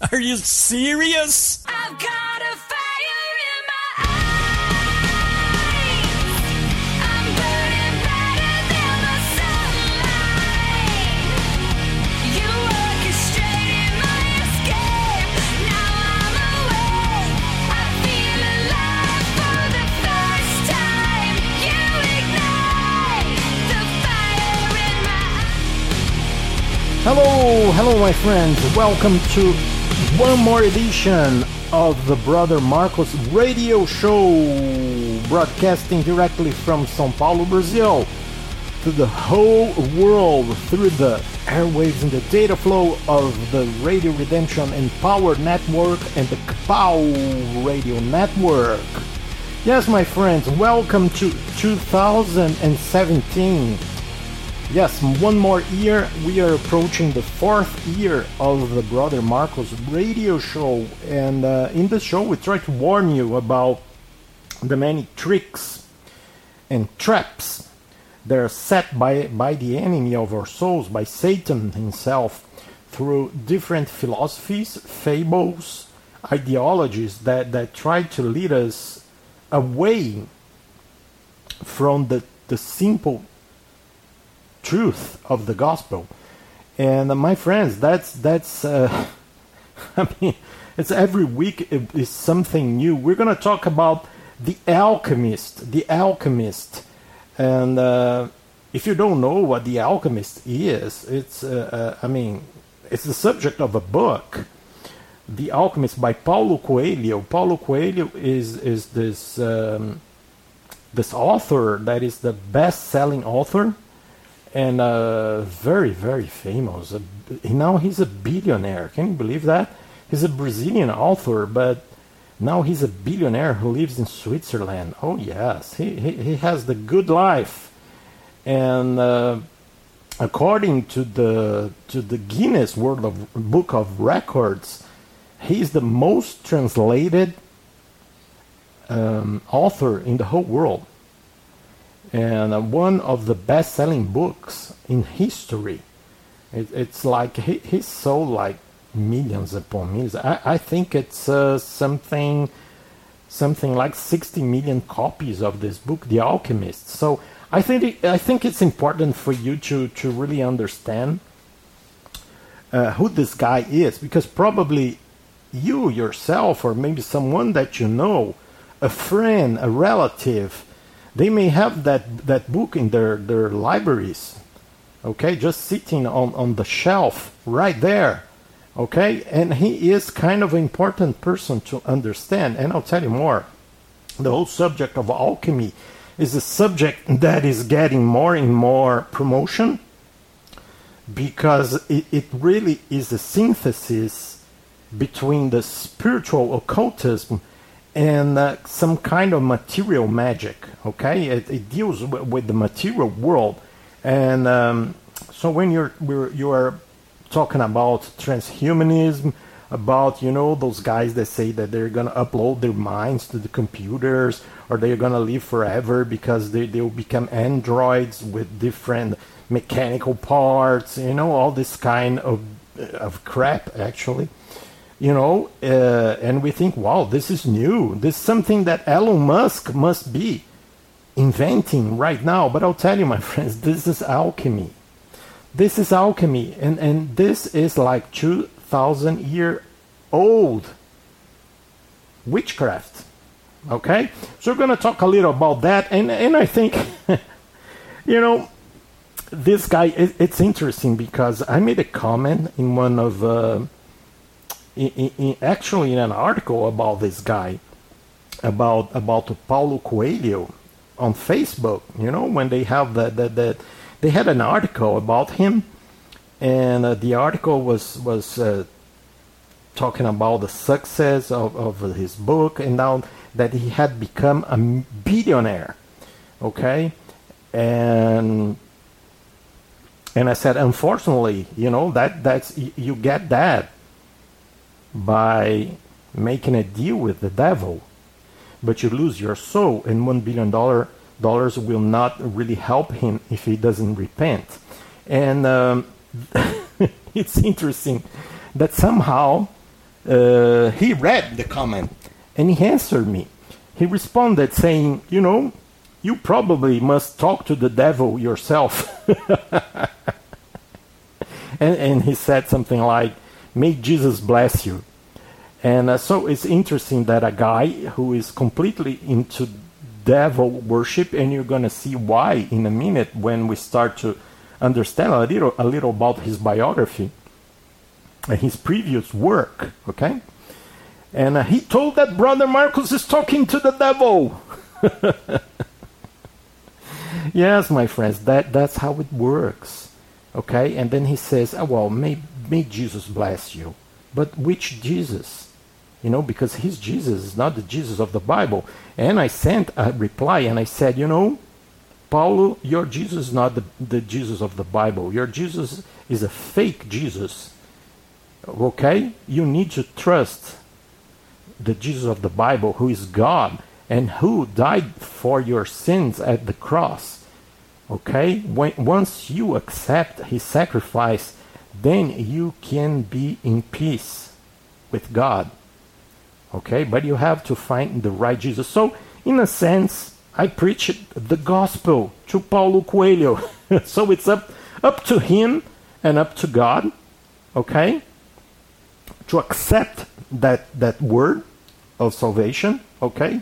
Are you serious? I've got a fire in my eyes. I'm burning brighter than the sunlight. You orchestrated my escape. Now I'm awake. I feel alive for the first time. You ignite the fire in my Hello, hello, my friends. Welcome to one more edition of the Brother Marcos radio show, broadcasting directly from São Paulo, Brazil, to the whole world through the airwaves and the data flow of the Radio Redemption and Power Network and the KPOW Radio Network. Yes, my friends, welcome to 2017. Yes, one more year. We are approaching the fourth year of the Brother Marcos radio show, and uh, in this show, we try to warn you about the many tricks and traps that are set by, by the enemy of our souls, by Satan himself, through different philosophies, fables, ideologies that, that try to lead us away from the, the simple truth of the gospel. And uh, my friends, that's that's. Uh, I mean, it's every week is something new. We're gonna talk about the alchemist, the alchemist, and uh, if you don't know what the alchemist is, it's uh, uh, I mean, it's the subject of a book. The Alchemist by Paulo Coelho. Paulo Coelho is is this um, this author that is the best-selling author and uh, very very famous. Now he's a billionaire. Can you believe that? He's a Brazilian author, but now he's a billionaire who lives in Switzerland. Oh yes, he he, he has the good life, and uh, according to the to the Guinness World of Book of Records, he's the most translated um, author in the whole world and uh, one of the best-selling books in history. It, it's like he, he sold like millions upon millions. I, I think it's uh, something something like 60 million copies of this book, The Alchemist. So I think it, I think it's important for you to to really understand uh, who this guy is, because probably you yourself, or maybe someone that you know, a friend, a relative they may have that, that book in their, their libraries, okay, just sitting on, on the shelf right there, okay, and he is kind of an important person to understand. And I'll tell you more. The whole subject of alchemy is a subject that is getting more and more promotion because it, it really is a synthesis between the spiritual occultism and uh, some kind of material magic. Okay, it, it deals w- with the material world, and um, so when you're you are talking about transhumanism, about you know those guys that say that they're gonna upload their minds to the computers or they're gonna live forever because they they'll become androids with different mechanical parts, you know, all this kind of of crap actually you know, uh, and we think, wow, this is new. This is something that Elon Musk must be inventing right now. But I'll tell you, my friends, this is alchemy. This is alchemy, and, and this is like 2,000 year old witchcraft. Okay? So we're going to talk a little about that, and, and I think, you know, this guy, it, it's interesting because I made a comment in one of. Uh, in, in, actually in an article about this guy, about about Paulo Coelho on Facebook. You know, when they have that that they had an article about him, and uh, the article was was uh, talking about the success of, of his book, and now that he had become a billionaire. Okay, and and I said, unfortunately, you know that that's you get that by making a deal with the devil, but you lose your soul, and one billion dollar dollars will not really help him if he doesn't repent. And um, it's interesting that somehow uh, he read the comment and he answered me. He responded saying, You know, you probably must talk to the devil yourself. and, and he said something like, May Jesus bless you. And uh, so it's interesting that a guy who is completely into devil worship, and you're going to see why in a minute when we start to understand a little, a little about his biography and his previous work, okay? And uh, he told that brother Marcos is talking to the devil. yes, my friends, that, that's how it works, okay? And then he says, oh, well, may, may Jesus bless you. But which Jesus? you know, because his Jesus is not the Jesus of the Bible. And I sent a reply and I said, you know, Paulo, your Jesus is not the, the Jesus of the Bible. Your Jesus is a fake Jesus. Okay? You need to trust the Jesus of the Bible, who is God and who died for your sins at the cross. Okay? When, once you accept his sacrifice, then you can be in peace with God. Okay but you have to find the right jesus. So in a sense i preach the gospel to paulo coelho. So it's up up to him and up to god okay to accept that that word of salvation okay?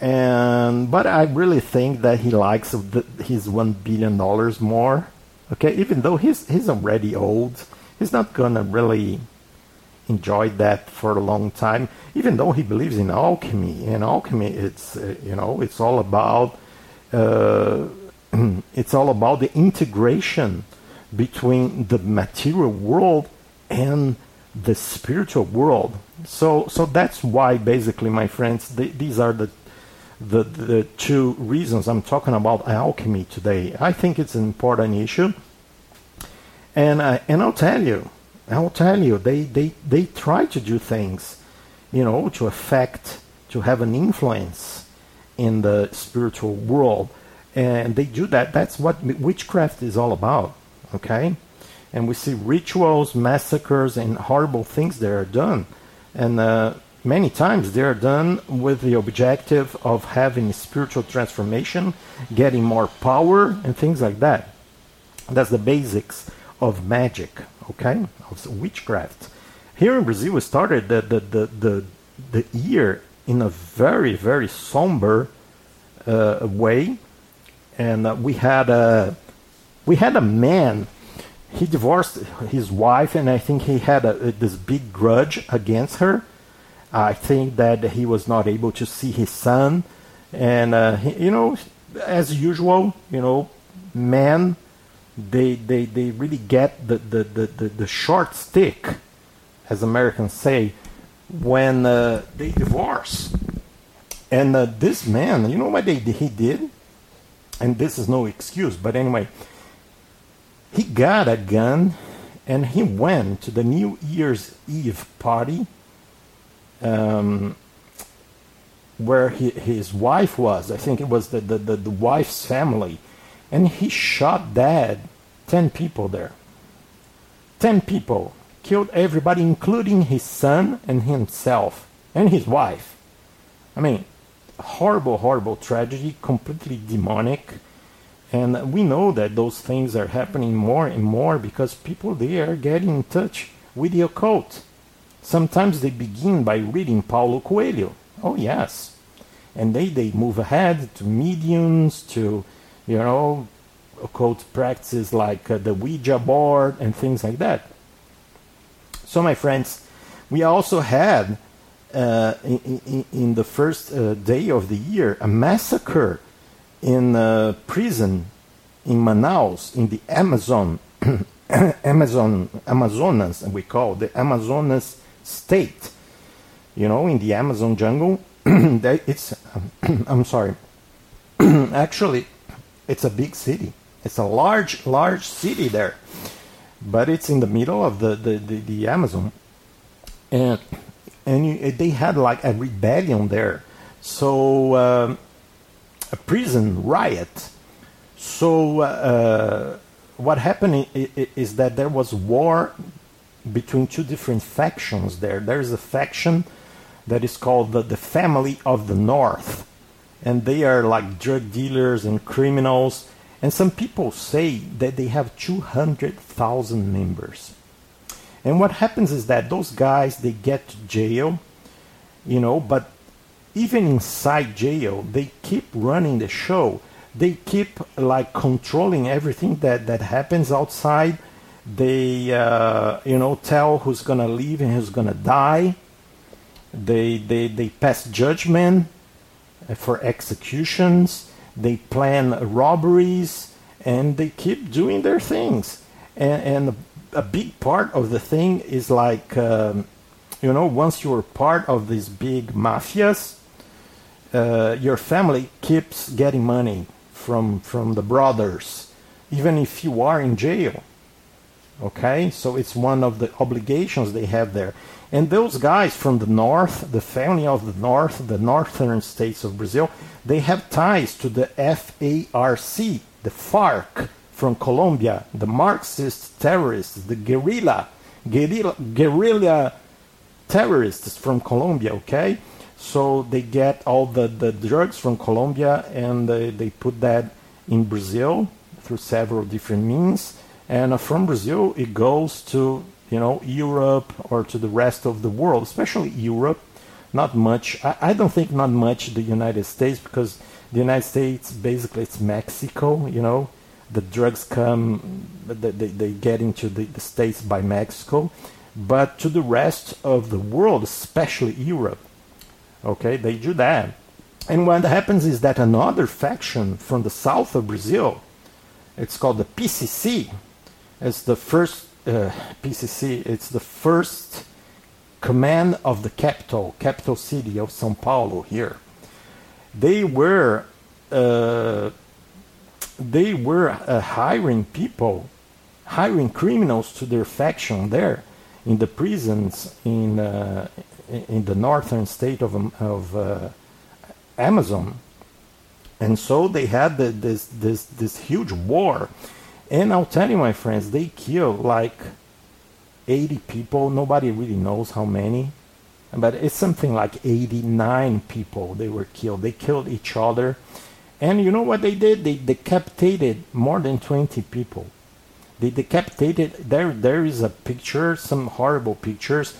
And but i really think that he likes the, his one billion dollars more okay even though he's he's already old he's not gonna really enjoy that for a long time, even though he believes in alchemy. And alchemy, it's uh, you know, it's all about uh, it's all about the integration between the material world and the spiritual world. So, so that's why, basically, my friends, th- these are the, the the two reasons I'm talking about alchemy today. I think it's an important issue, and I, and I'll tell you, I'll tell you, they, they, they try to do things, you know, to affect, to have an influence in the spiritual world. And they do that. That's what witchcraft is all about, okay? And we see rituals, massacres, and horrible things that are done. And uh, many times they are done with the objective of having spiritual transformation, getting more power, and things like that. That's the basics of magic, okay, of witchcraft. Here in Brazil, we started the, the, the, the, the year in a very, very somber uh, way. And uh, we had a we had a man. He divorced his wife, and I think he had a, this big grudge against her. I think that he was not able to see his son, and uh, he, you know, as usual, you know, men they they, they really get the, the, the, the, the short stick, as Americans say, when uh, they divorce. And uh, this man, you know what they, he did? And this is no excuse, but anyway, he got a gun and he went to the New Year's Eve party um, where he, his wife was. I think it was the, the, the, the wife's family and he shot dead 10 people there. 10 people. Killed everybody, including his son and himself and his wife. I mean, horrible, horrible tragedy, completely demonic. And we know that those things are happening more and more because people there are getting in touch with the occult. Sometimes they begin by reading Paulo Coelho. Oh, yes. And they, they move ahead to mediums, to you know, occult practices like uh, the Ouija board and things like that. So, my friends, we also had uh, in, in, in, the first uh, day of the year a massacre in a prison in Manaus, in the Amazon, Amazon, Amazonas, we call the Amazonas state. You know, in the Amazon jungle, it's. I'm sorry. Actually, it's a big city. It's a large, large city there, but it's in the middle of the the, the, the Amazon, and and you, they had like a rebellion there, so um, a prison riot. So uh, what happened is that there was war between two different factions there. There's a faction that is called the, the Family of the North, and they are like drug dealers and criminals. And some people say that they have 200,000 members. And what happens is that those guys they get to jail, you know, but even inside jail, they keep running the show. They keep like controlling everything that that happens outside. They, uh, you know, tell who's gonna live and who's gonna die. They they they pass judgment for executions. They plan robberies, and they keep doing their things. And, and a big part of the thing is like, um, you know, once you're part of these big mafias, uh, your family keeps getting money from from the brothers, even if you are in jail. Okay, so it's one of the obligations they have there. And those guys from the north, the family of the north, the northern states of Brazil, they have ties to the FARC, the FARC from Colombia, the Marxist terrorists, the guerrilla, guerrilla, guerrilla terrorists from Colombia, okay? So they get all the, the drugs from Colombia and they, they put that in Brazil through several different means. And uh, from Brazil, it goes to, you know, Europe or to the rest of the world, especially Europe. Not much. I, I don't think not much the United States because the United States, basically, it's Mexico, you know. The drugs come, they, they, they get into the, the States by Mexico. But to the rest of the world, especially Europe, Okay, they do that. And what happens is that another faction from the south of Brazil, it's called the PCC. It's the first uh, PCC. It's the first command of the capital, capital city of São Paulo here. They were uh, they were uh, hiring people, hiring criminals to their faction there in the prisons in uh, in the northern state of, um, of uh, Amazon. And so they had the, this, this, this huge war. And I'll tell you, my friends, they killed like 80 people. Nobody really knows how many. But it's something like 89 people they were killed. They killed each other. And you know what they did? They decapitated more than 20 people. They decapitated. There, there is a picture, some horrible pictures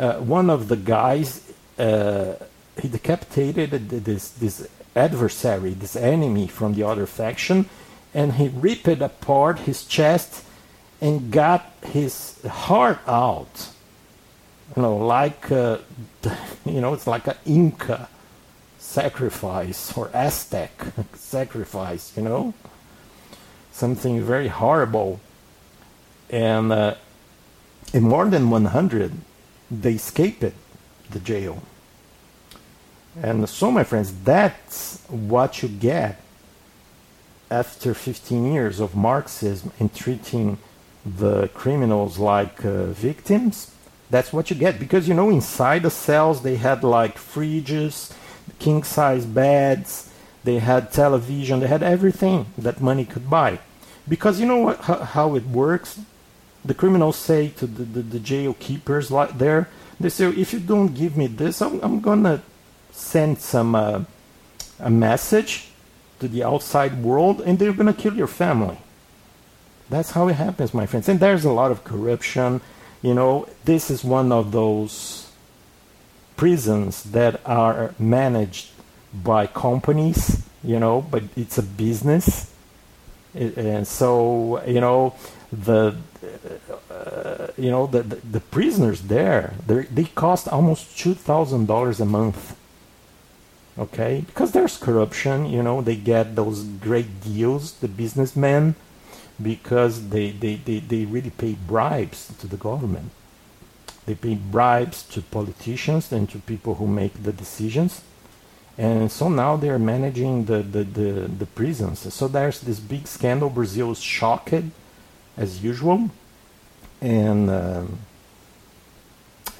uh, one of the guys uh, he decapitated this this adversary, this enemy from the other faction, and he ripped apart his chest and got his heart out. You know, like uh, you know, it's like an Inca sacrifice or Aztec sacrifice. You know, something very horrible, and uh, in more than 100 they escaped the jail. And so, my friends, that's what you get after 15 years of Marxism and treating the criminals like uh, victims. That's what you get because you know inside the cells they had like fridges, king size beds, they had television, they had everything that money could buy. Because you know what, how, how it works? the criminals say to the, the, the jail keepers like there, they say, if you don't give me this, I'm, I'm gonna send some uh, a message to the outside world, and they're gonna kill your family. That's how it happens, my friends. And there's a lot of corruption. You know, this is one of those prisons that are managed by companies. You know, but it's a business, and so you know the uh, you know the, the, the prisoners there they cost almost two thousand dollars a month okay? Because there's corruption you know they get those great deals the businessmen because they, they, they, they really pay bribes to the government. They pay bribes to politicians and to people who make the decisions. And so now they're managing the, the, the, the prisons. So there's this big scandal. Brazil is shocked as usual. And um,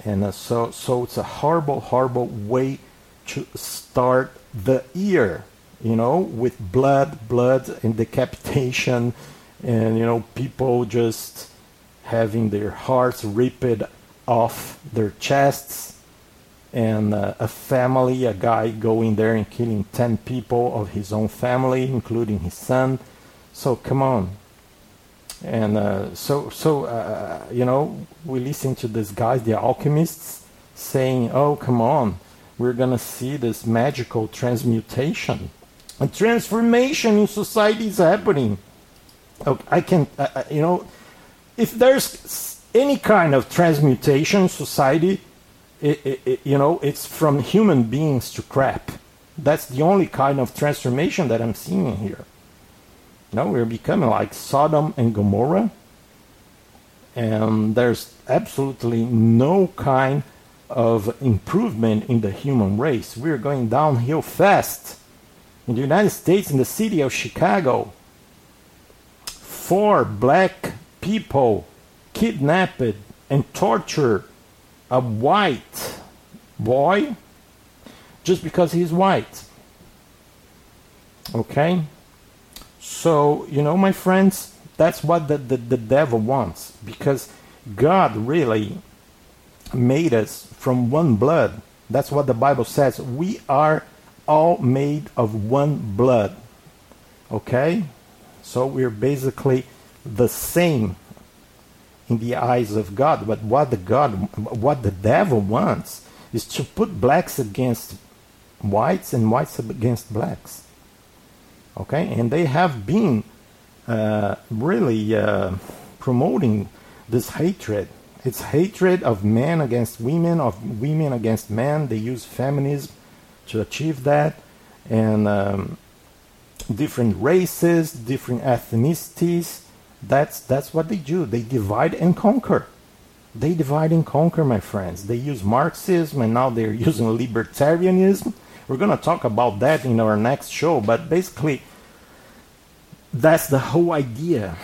and uh, so so it's a horrible horrible way to start the year you know with blood blood and decapitation and you know people just having their hearts ripped off their chests, and uh, a family, a guy going there and killing 10 people of his own family, including his son. So come on. And uh, so, so uh, you know, we listen to these guys, the alchemists, saying, "Oh, come on, we're gonna see this magical transmutation, a transformation in society is happening." Okay, I can, uh, you know, if there's any kind of transmutation in society, it, it, it, you know, it's from human beings to crap. That's the only kind of transformation that I'm seeing here. No, we're becoming like Sodom and Gomorrah, and there's absolutely no kind of improvement in the human race. We're going downhill fast. In the United States, in the city of Chicago, four black people kidnapped and tortured a white boy just because he's white. Okay? So, you know, my friends, that's what the, the, the devil wants because God really made us from one blood. That's what the Bible says. We are all made of one blood. Okay? So we're basically the same in the eyes of God. But what the God what the devil wants is to put blacks against whites and whites against blacks. Okay? And they have been uh, really uh, promoting this hatred. It's hatred of men against women, of women against men. They use feminism to achieve that. And um, different races, different ethnicities. That's that's what they do. They divide and conquer. They divide and conquer, my friends. They use Marxism and now they're using libertarianism. We're gonna talk about that in our next show, but basically that's the whole idea.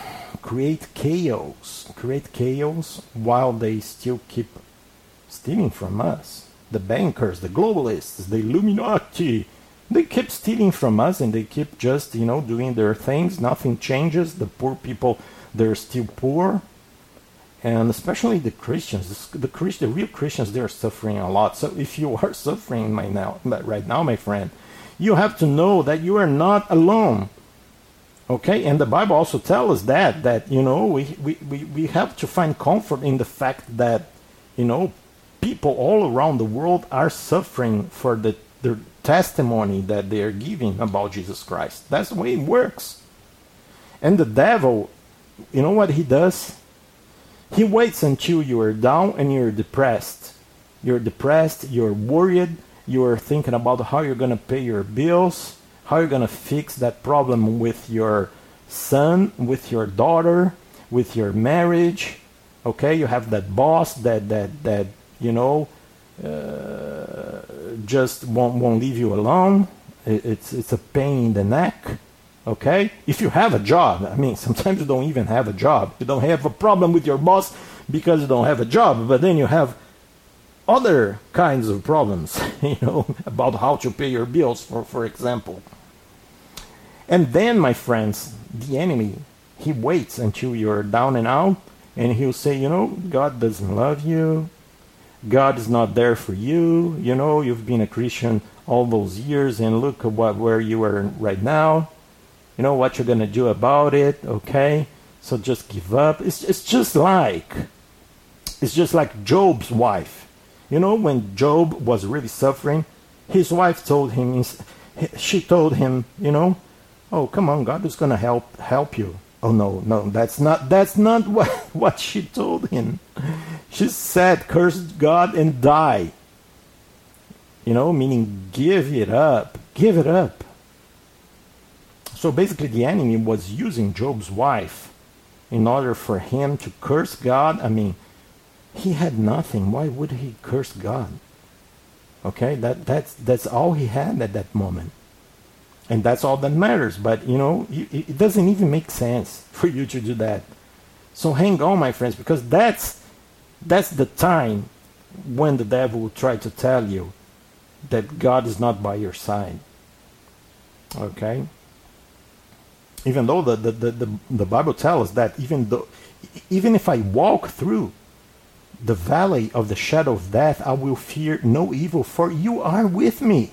Create chaos. Create chaos while they still keep stealing from us. The bankers, the globalists, the Illuminati, they keep stealing from us and they keep just, you know, doing their things. Nothing changes. The poor people, they're still poor. And especially the Christians, the, Christ, the real Christians, they're suffering a lot. So if you are suffering right now, right now, my friend, you have to know that you are not alone. Okay, and the Bible also tells us that that you know we, we, we, we have to find comfort in the fact that you know people all around the world are suffering for the their testimony that they are giving about Jesus Christ. That's the way it works. And the devil, you know what he does? He waits until you are down and you're depressed. You're depressed, you're worried, you're thinking about how you're to pay your bills, how are you're going to fix that problem with your son, with your daughter, with your marriage. Okay, you have that boss that that that you know uh, just won't won't leave you alone. It, it's it's a pain in the neck. Okay, if you have a job, I mean, sometimes you don't even have a job. You don't have a problem with your boss because you don't have a job, but then you have other kinds of problems, you know, about how to pay your bills, for for example. And then, my friends, the enemy, he waits until you're down and out, and he'll say, you know, God doesn't love you. God is not there for you. You know, you've been a Christian all those years, and look at what where you are right now. You know what you're gonna do about it, okay? So just give up. It's it's just like it's just like Job's wife. You know, when Job was really suffering, his wife told him she told him, you know, oh come on, God is gonna help help you. Oh no, no, that's not that's not what what she told him. She said, curse God and die. You know, meaning give it up. Give it up. So basically, the enemy was using Job's wife in order for him to curse God. I mean, he had nothing. Why would he curse God? Okay, that, that's, that's all he had at that moment. And that's all that matters. But, you know, it doesn't even make sense for you to do that. So hang on, my friends, because that's, that's the time when the devil will try to tell you that God is not by your side. Okay? Even though the, the, the, the, the Bible tells us that even though Even if I walk through the valley of the shadow of death, I will fear no evil, for you are with me.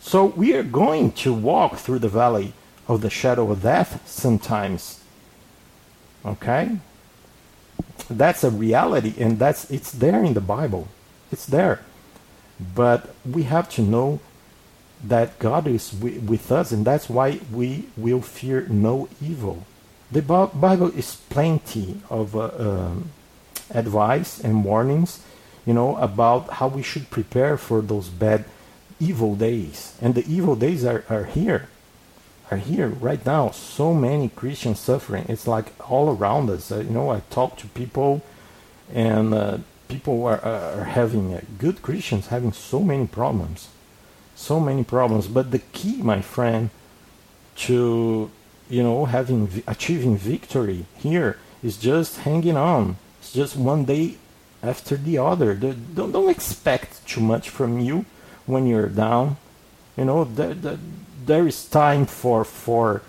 So we are going to walk through the valley of the shadow of death sometimes. Okay? That's a reality and that's it's there in the Bible. It's there. But we have to know that God is wi- with us and that's why we will fear no evil. The Bible is plenty of uh, um, advice and warnings, you know, about how we should prepare for those bad, evil days. And the evil days are, are here, are here right now. So many Christians suffering. It's like all around us. Uh, you know, I talk to people, and uh, people are, are having uh, good Christians having so many problems, so many problems. But the key, my friend, to you know having vi- achieving victory here is just hanging on it's just one day after the other The- don't, don't expect too much from you when you're down you know there, there, there is time for for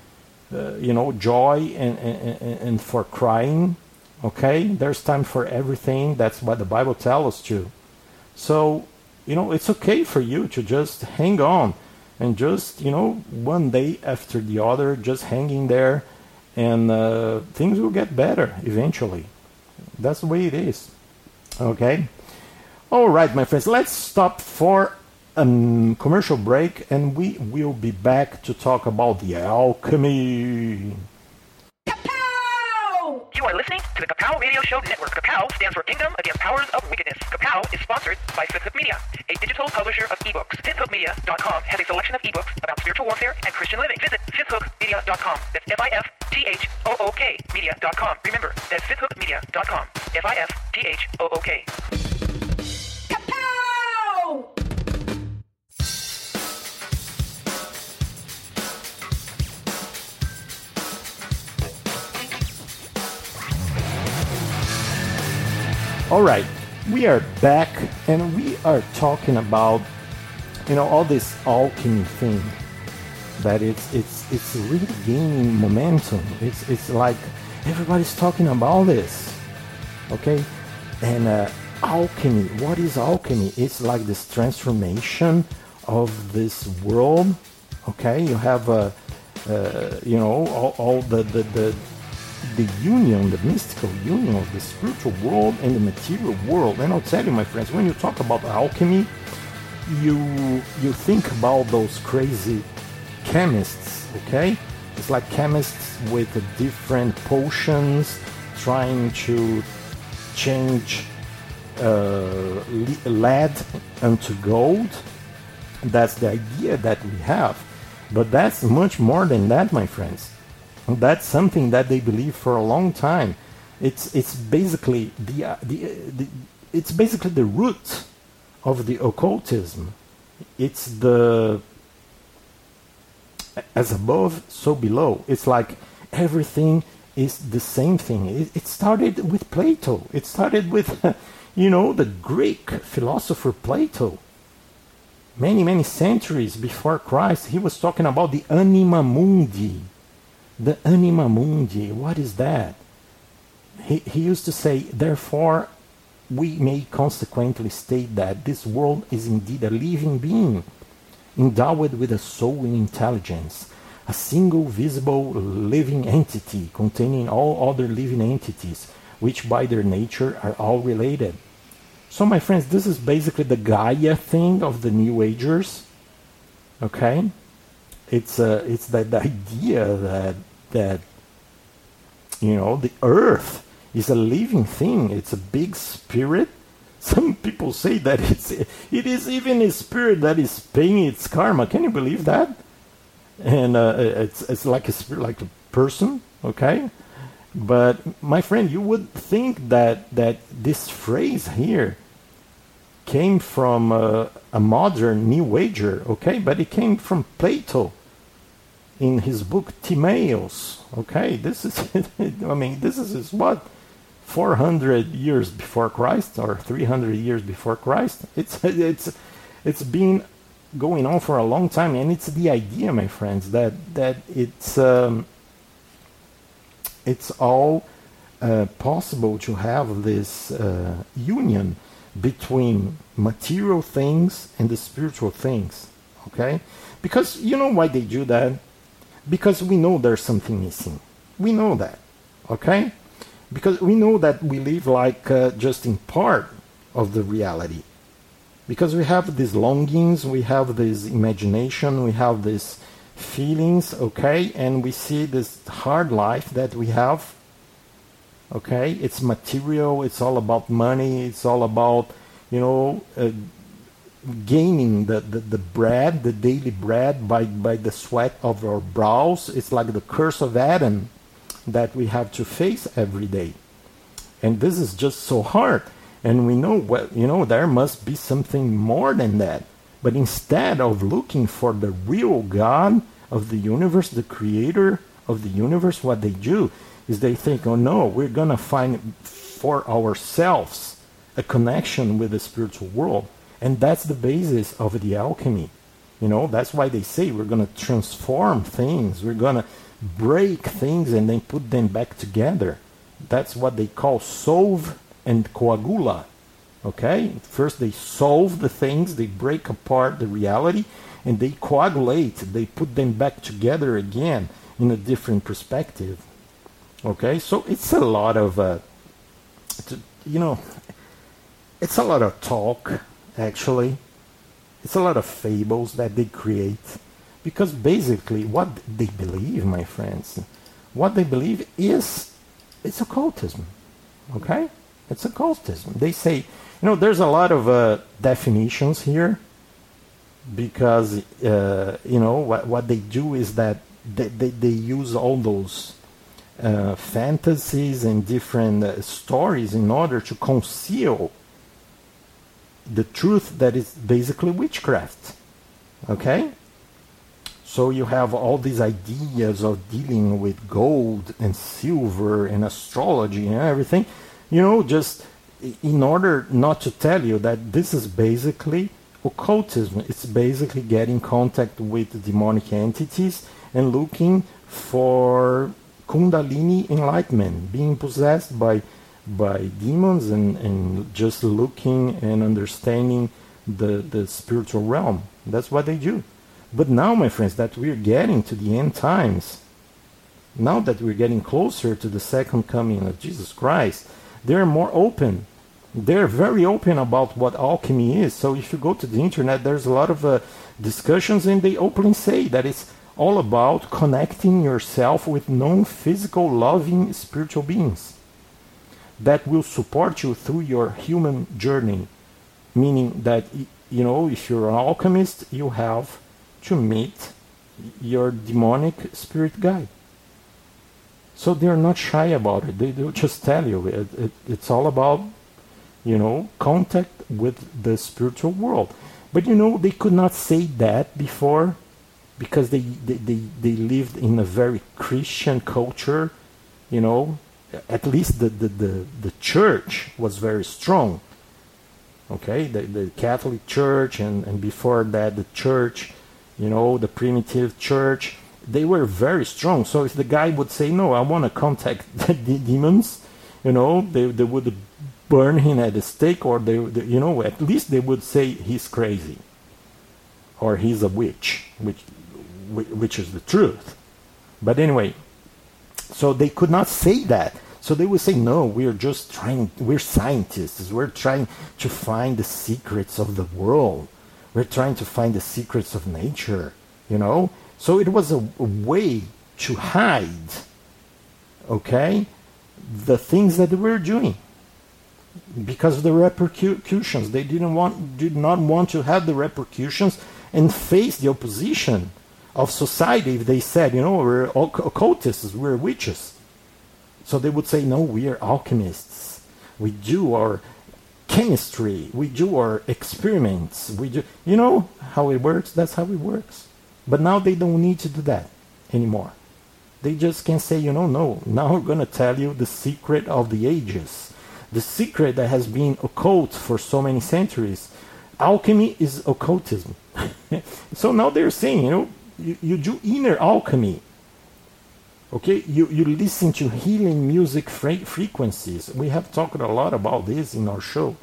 uh, you know joy and, and and for crying okay there's time for everything that's what the bible tells us to so, you know, it's okay for you to just hang on and just, you know, one day after the other, just hanging there, and uh, things will get better eventually. That's the way it is. Okay? All right, my friends, let's stop for a commercial break and we will be back to talk about the alchemy. You are listening to the Kapow Radio Show Network. Kapow stands for Kingdom Against Powers of Wickedness. Kapow is sponsored by Fifth Hook Media, a digital publisher of ebooks. FifthHookMedia.com has a selection of ebooks about spiritual warfare and Christian living. Visit FifthHookMedia.com. That's F-I-F-T-H-O-O-K Media.com. Remember, that's FifthHookMedia.com. F-I-F-T-H-O-O-K. All right, we are back and we are talking about you know all this alchemy thing that it's it's it's really gaining momentum. It's it's like everybody's talking about this. Okay? And uh, alchemy, what is alchemy? It's like this transformation of this world. Okay? You have uh, uh, you know all, all the, the the the union, the mystical union of the spiritual world and the material world. And I'll tell you, my friends, when you talk about alchemy, you you think about those crazy chemists, okay? It's like chemists with different potions trying to change uh, lead into gold. That's the idea that we have. But that's much more than that, my friends. That's something that they believe for a long time. It's it's basically the, uh, the, uh, the it's basically the root of the occultism. It's the as above, so below. It's like everything is the same thing. It, it started with Plato. It started with, you know, the Greek philosopher Plato. Many, many centuries before Christ, he was talking about the anima mundi. The anima mundi, what is that? He, he used to say, therefore, we may consequently state that this world is indeed a living being, endowed with a soul and intelligence, a single visible living entity containing all other living entities, which by their nature are all related. So, my friends, this is basically the Gaia thing of the New Agers. Okay, it's uh, it's that idea that that you know the Earth is a living thing. It's a big spirit. Some people say that it's it is even a spirit that is paying its karma. Can you believe that? And uh, it's it's like a spirit, like a person. Okay, but my friend, you would think that that this phrase here came from uh, a modern New Ager okay, but it came from Plato in his book Timaeus. Okay, this is I mean this is what 400 years before Christ or 300 years before Christ. It's it's it's been going on for a long time, and it's the idea, my friends, that that it's um, it's all uh, possible to have this uh, union between material things and the spiritual things. Okay? Because you know why they do that? Because we know there's something missing. We know that. Okay? Because we know that we live like uh, just in part of the reality. Because we have these longings, we have this imagination, we have these feelings, okay? And we see this hard life that we have okay it's material it's all about money it's all about you know uh, gaining the, the, the bread the daily bread by, by the sweat of our brows. It's like the curse of adam that we have to face every day. And this is just so hard. And we know well you know there must be something more than that. But instead of looking for the real god of the universe the creator of the universe what they do is they think, oh no, we're going to find for ourselves a connection with the spiritual world. And that's the basis of the alchemy. You know, that's why they say we're going to transform things, we're going to break things and then put them back together. That's what they call solve and coagula. Okay? First they solve the things, they break apart the reality, and they coagulate, they put them back together again in a different perspective. Okay, so it's a lot of, uh, t- you know, it's a lot of talk, actually. It's a lot of fables that they create. Because basically, what they believe, my friends, what they believe is it's occultism. Okay? It's occultism. They say, you know, there's a lot of uh, definitions here because, uh, you know, what, what they do is that they, they, they use all those uh, fantasies and different uh, stories in order to conceal the truth that is basically witchcraft. Okay? So you have all these ideas of dealing with gold and silver and astrology and everything, you know, just in order not to tell you that this is basically occultism. It's basically getting contact with demonic entities and looking for kundalini enlightenment, being possessed by by demons and, and just looking and understanding the, the spiritual realm. That's what they do. But now, my friends, that we're getting to the end times, now that we're getting closer to the second coming of Jesus Christ, they're more open. They're very open about what alchemy is. So if you go to the internet, there's a lot of uh, discussions, and they openly say that it's all about connecting yourself with non physical, loving spiritual beings that will support you through your human journey. Meaning that, you know, if you're an alchemist, you have to meet your demonic spirit guide. So they're not shy about it. They do just tell you it, it, it's all about, you know, contact with the spiritual world. But you know, they could not say that before because they, they, they, they lived in a very Christian culture, you know, at least the, the, the, the church was very strong. Okay, the, the Catholic Church and, and before that the church, you know, the primitive church, they were very strong. So if the guy would say, No, I want to contact the demons, you know, they, they would burn him at the stake or they, they you know, at least they would say he's crazy or he's a witch, which which is the truth. But anyway, so they could not say that. So they would say, no, we're just trying, we're scientists. We're trying to find the secrets of the world. We're trying to find the secrets of nature, you know? So it was a, a way to hide, okay, the things that they were doing because of the repercussions. They didn't want, did not want to have the repercussions and face the opposition of society if they said, you know, we're occultists, we're witches. So they would say, no, we are alchemists. We do our chemistry. We do our experiments. We do, you know how it works? That's how it works. But now they don't need to do that anymore. They just can say, you know, no, now we're going to tell you the secret of the ages. The secret that has been occult for so many centuries. Alchemy is occultism. so now they're saying, you know, you, do inner alchemy. Okay, you, you listen to healing music fre- frequencies. We have talked a lot about this in our show.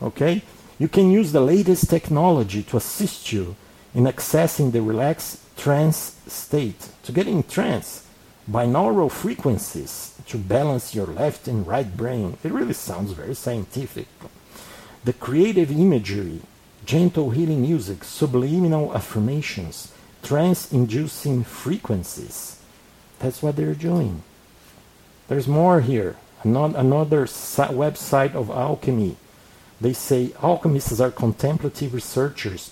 Okay, you can use the latest technology to assist you in accessing the relaxed trance state. To get in trance, binaural frequencies to balance your left and right brain. It really sounds very scientific. The creative imagery, gentle healing music, subliminal affirmations, trance inducing frequencies. That's what they're doing. There's more here. Another website of alchemy. They say alchemists are contemplative researchers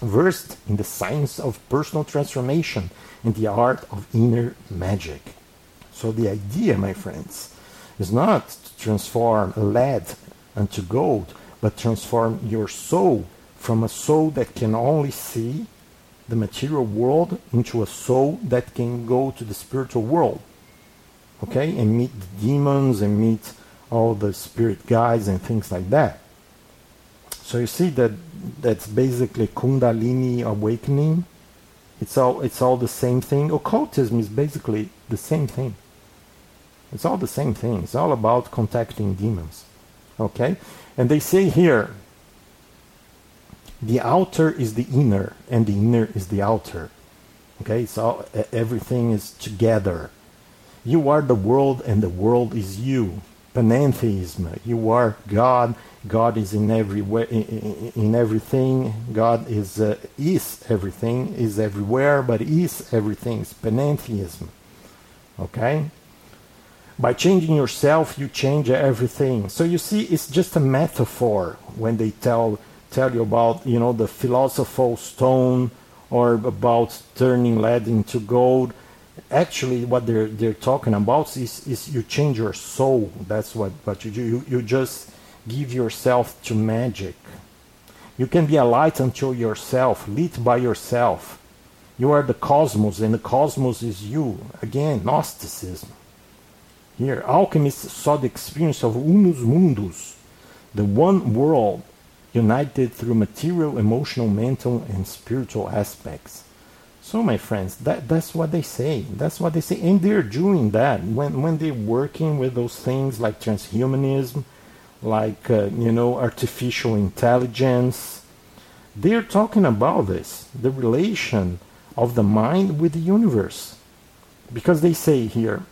versed in the science of personal transformation and the art of inner magic. So the idea, my friends, is not to transform lead into gold, but transform your soul from a soul that can only see the material world into a soul that can go to the spiritual world. Okay? And meet the demons and meet all the spirit guides and things like that. So you see that that's basically Kundalini awakening. It's all it's all the same thing. Occultism is basically the same thing. It's all the same thing. It's all about contacting demons. Okay? And they say here the outer is the inner and the inner is the outer. Okay? So everything is together. You are the world and the world is you. Panentheism. You are God. God is in every way, in, in, in everything. God is uh, is everything, is everywhere, but is everything. It's panentheism. Okay? By changing yourself, you change everything. So you see, it's just a metaphor when they tell tell you about you know the philosophical stone or about turning lead into gold. Actually, what they're they're talking about is is you change your soul. That's what what you do. You, you just give yourself to magic. You can be a light unto yourself, lit by yourself. You are the cosmos, and the cosmos is you. Again, Gnosticism. Here, alchemists saw the experience of unus mundus, the one world united through material, emotional, mental, and spiritual aspects. So, my friends, that, that's what they say. That's what they say. And they're doing that when, when they're working with those things like transhumanism, like, uh, you know, artificial intelligence. They're talking about this the relation of the mind with the universe. Because they say here,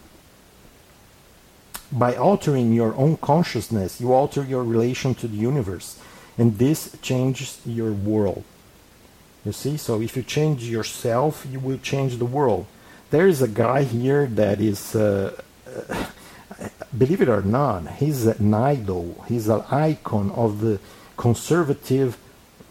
by altering your own consciousness, you alter your relation to the universe, and this changes your world. You see, so if you change yourself, you will change the world. There is a guy here that is, uh, uh, believe it or not, he's an idol, he's an icon of the conservative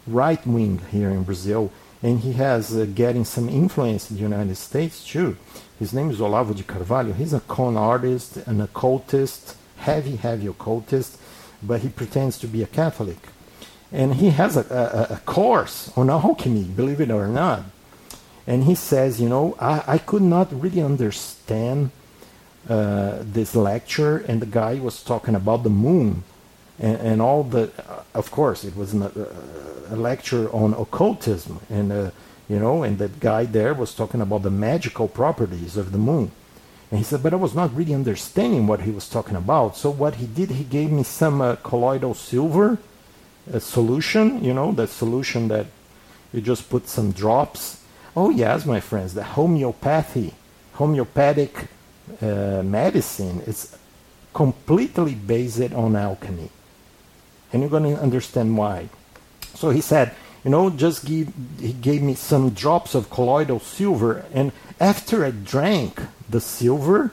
right wing here in Brazil, and he has uh, getting some influence in the United States too. His name is Olavo de Carvalho. He's a con artist, an occultist, heavy, heavy occultist, but he pretends to be a Catholic. And he has a, a, a course on alchemy, believe it or not. And he says, you know, I, I could not really understand uh, this lecture, and the guy was talking about the moon and, and all the. Uh, of course, it was an, uh, a lecture on occultism, and uh, you know, and that guy there was talking about the magical properties of the moon. And he said, but I was not really understanding what he was talking about. So what he did, he gave me some uh, colloidal silver uh, solution, you know, that solution that you just put some drops. Oh yes, my friends, the homeopathy, homeopathic uh, medicine is completely based on alchemy. And you're going to understand why. So he said, you know, just give, he gave me some drops of colloidal silver, and after I drank the silver,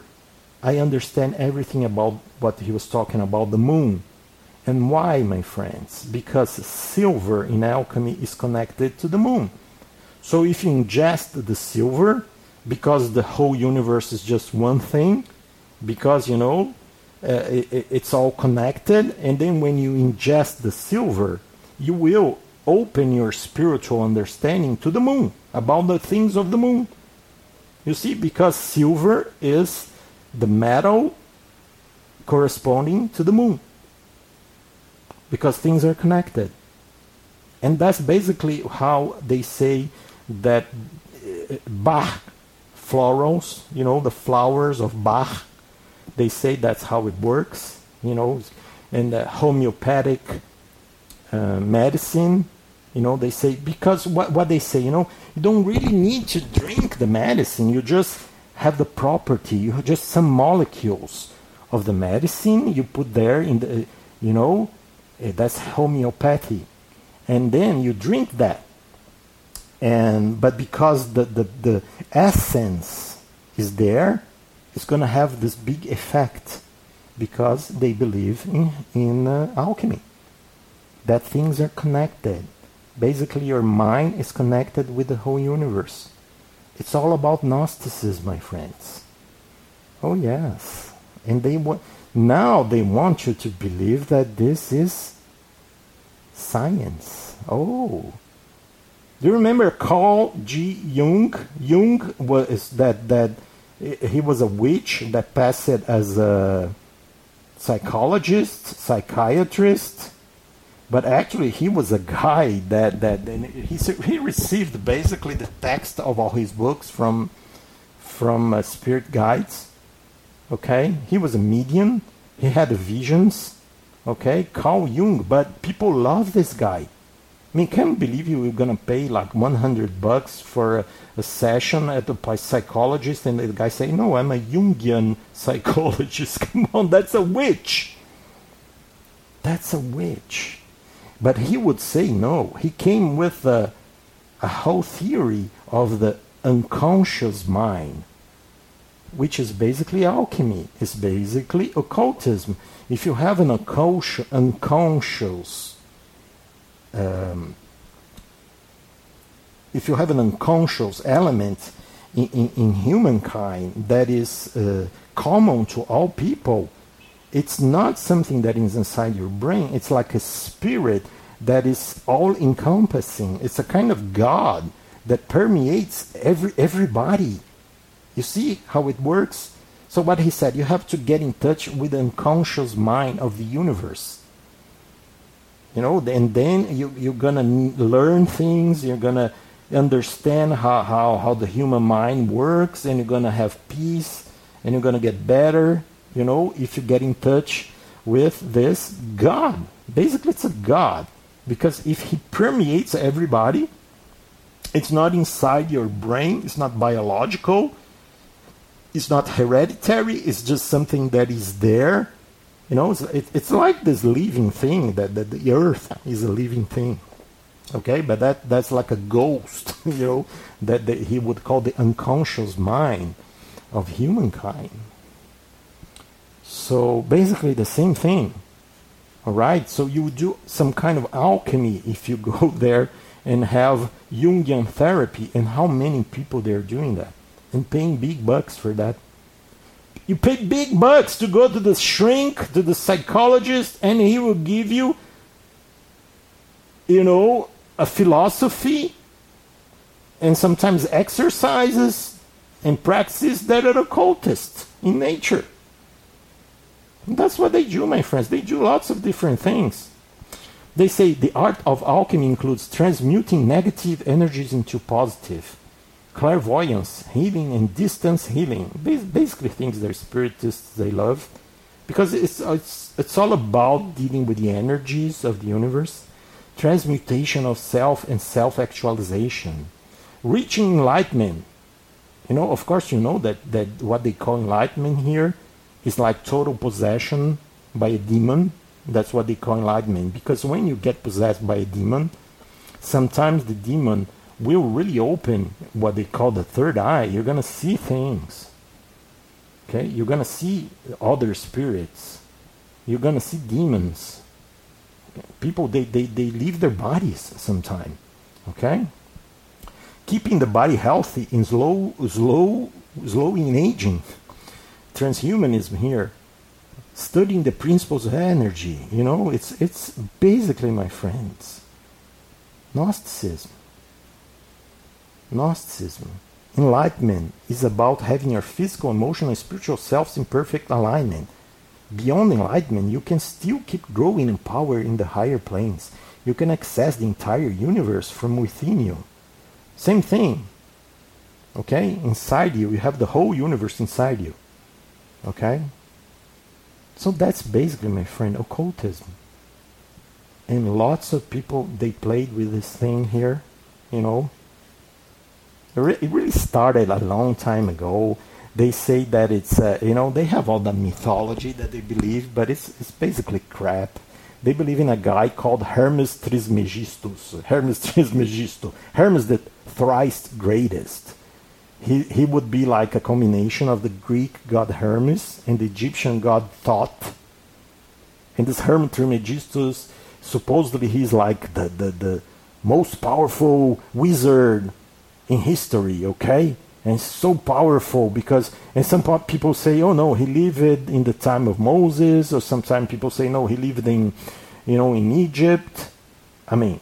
I understand everything about what he was talking about the moon. And why, my friends? Because silver in alchemy is connected to the moon. So if you ingest the silver, because the whole universe is just one thing, because you know uh, it, it's all connected, and then when you ingest the silver, you will open your spiritual understanding to the moon about the things of the moon. You see, because silver is the metal corresponding to the moon, because things are connected. And that's basically how they say that uh, Bach florals, you know, the flowers of Bach. They say that's how it works, you know, and the homeopathic uh, medicine, you know, they say because what what they say, you know, you don't really need to drink the medicine. You just have the property. You have just some molecules of the medicine you put there in the, you know, that's homeopathy, and then you drink that. And but because the, the, the essence is there it's going to have this big effect because they believe in, in uh, alchemy. That things are connected. Basically your mind is connected with the whole universe. It's all about gnosticism my friends. Oh yes. And they want now they want you to believe that this is science oh do you remember Carl G. Jung? Jung was that that he was a witch that passed it as a psychologist, psychiatrist, but actually he was a guy that that he he received basically the text of all his books from from uh, spirit guides. Okay, he was a medium. He had visions. Okay, Carl Jung, but people love this guy. I mean, can't believe you were gonna pay like 100 bucks for a, a session at a psychologist, and the guy say, "No, I'm a Jungian psychologist." Come on, that's a witch. That's a witch. But he would say no. He came with a, a whole theory of the unconscious mind, which is basically alchemy. It's basically occultism. If you have an unconscious, um, if you have an unconscious element in, in, in humankind that is uh, common to all people, it's not something that is inside your brain. It's like a spirit that is all encompassing. It's a kind of God that permeates every everybody. You see how it works? So what he said, you have to get in touch with the unconscious mind of the universe you know and then you, you're gonna learn things you're gonna understand how, how, how the human mind works and you're gonna have peace and you're gonna get better you know if you get in touch with this god basically it's a god because if he permeates everybody it's not inside your brain it's not biological it's not hereditary it's just something that is there you know, it's, it, it's like this living thing that, that the earth is a living thing. Okay, but that that's like a ghost, you know, that, that he would call the unconscious mind of humankind. So basically the same thing. All right, so you would do some kind of alchemy if you go there and have Jungian therapy, and how many people they're doing that and paying big bucks for that. You pay big bucks to go to the shrink, to the psychologist, and he will give you, you know, a philosophy and sometimes exercises and practices that are occultist in nature. And that's what they do, my friends. They do lots of different things. They say the art of alchemy includes transmuting negative energies into positive clairvoyance, healing, and distance healing. Basically, things that spiritists they love, because it's it's it's all about dealing with the energies of the universe, transmutation of self and self-actualization, reaching enlightenment. You know, of course, you know that that what they call enlightenment here is like total possession by a demon. That's what they call enlightenment. Because when you get possessed by a demon, sometimes the demon will really open what they call the third eye. You're going to see things. Okay? You're going to see other spirits. You're going to see demons. People, they, they, they leave their bodies sometime. Okay? Keeping the body healthy in slow, slow, slow in aging. Transhumanism here. Studying the principles of energy. You know, it's, it's basically, my friends, Gnosticism. Gnosticism. Enlightenment is about having your physical, emotional, and spiritual selves in perfect alignment. Beyond enlightenment, you can still keep growing in power in the higher planes. You can access the entire universe from within you. Same thing. Okay? Inside you, you have the whole universe inside you. Okay? So that's basically, my friend, occultism. And lots of people, they played with this thing here, you know. It really started a long time ago. They say that it's, uh, you know, they have all the mythology that they believe, but it's, it's basically crap. They believe in a guy called Hermes Trismegistus. Hermes Trismegisto. Hermes the thrice greatest. He, he would be like a combination of the Greek god Hermes and the Egyptian god Thoth. And this Hermes Trismegistus, supposedly he's like the, the, the most powerful wizard in history, okay? And so powerful because, and some people say, oh no, he lived in the time of Moses, or sometimes people say, no, he lived in, you know, in Egypt. I mean,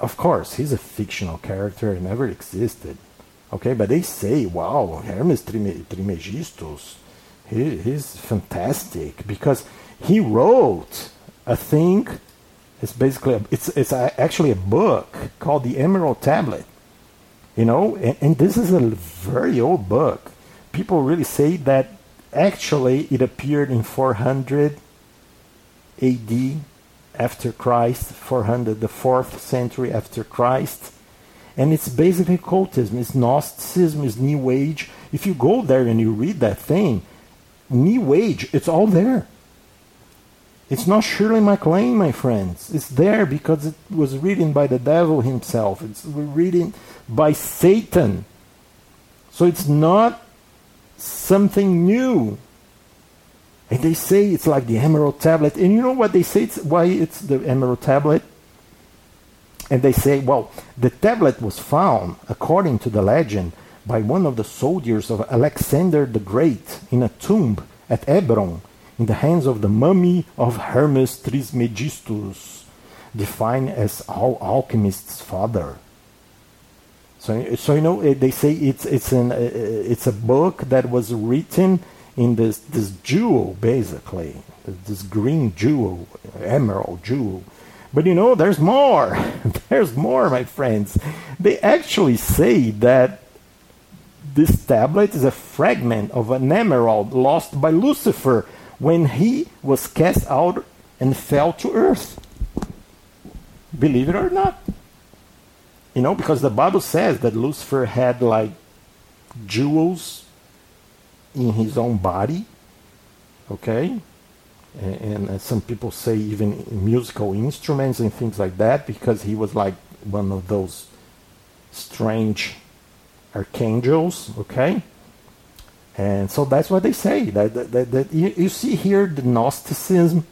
of course, he's a fictional character, he never existed, okay? But they say, wow, Hermes Trismegistus, he, he's fantastic because he wrote a thing. It's basically a, it's it's a, actually a book called the Emerald Tablet. You know, and, and this is a very old book. People really say that actually it appeared in 400 AD after Christ, 400, the fourth century after Christ. And it's basically cultism, it's Gnosticism, it's New Age. If you go there and you read that thing, New Age, it's all there. It's not Shirley MacLaine, my friends. It's there because it was written by the devil himself. It's written by Satan. So it's not something new. And they say it's like the Emerald Tablet. And you know what they say? It's why it's the Emerald Tablet? And they say, well, the tablet was found, according to the legend, by one of the soldiers of Alexander the Great in a tomb at Hebron in the hands of the mummy of Hermes Trismegistus, defined as all alchemists' father. So, so you know, eh, they say it's it's an uh, it's a book that was written in this this jewel, basically, this green jewel, emerald jewel. But you know, there's more. there's more, my friends. They actually say that this tablet is a fragment of an emerald lost by Lucifer when he was cast out and fell to earth. Believe it or not. You know, because the Bible says that Lucifer had like jewels in his own body. Okay? And, and some people say even musical instruments and things like that because he was like one of those strange archangels. Okay? And so that's what they say. That, that, that, that you, you see here the Gnosticism.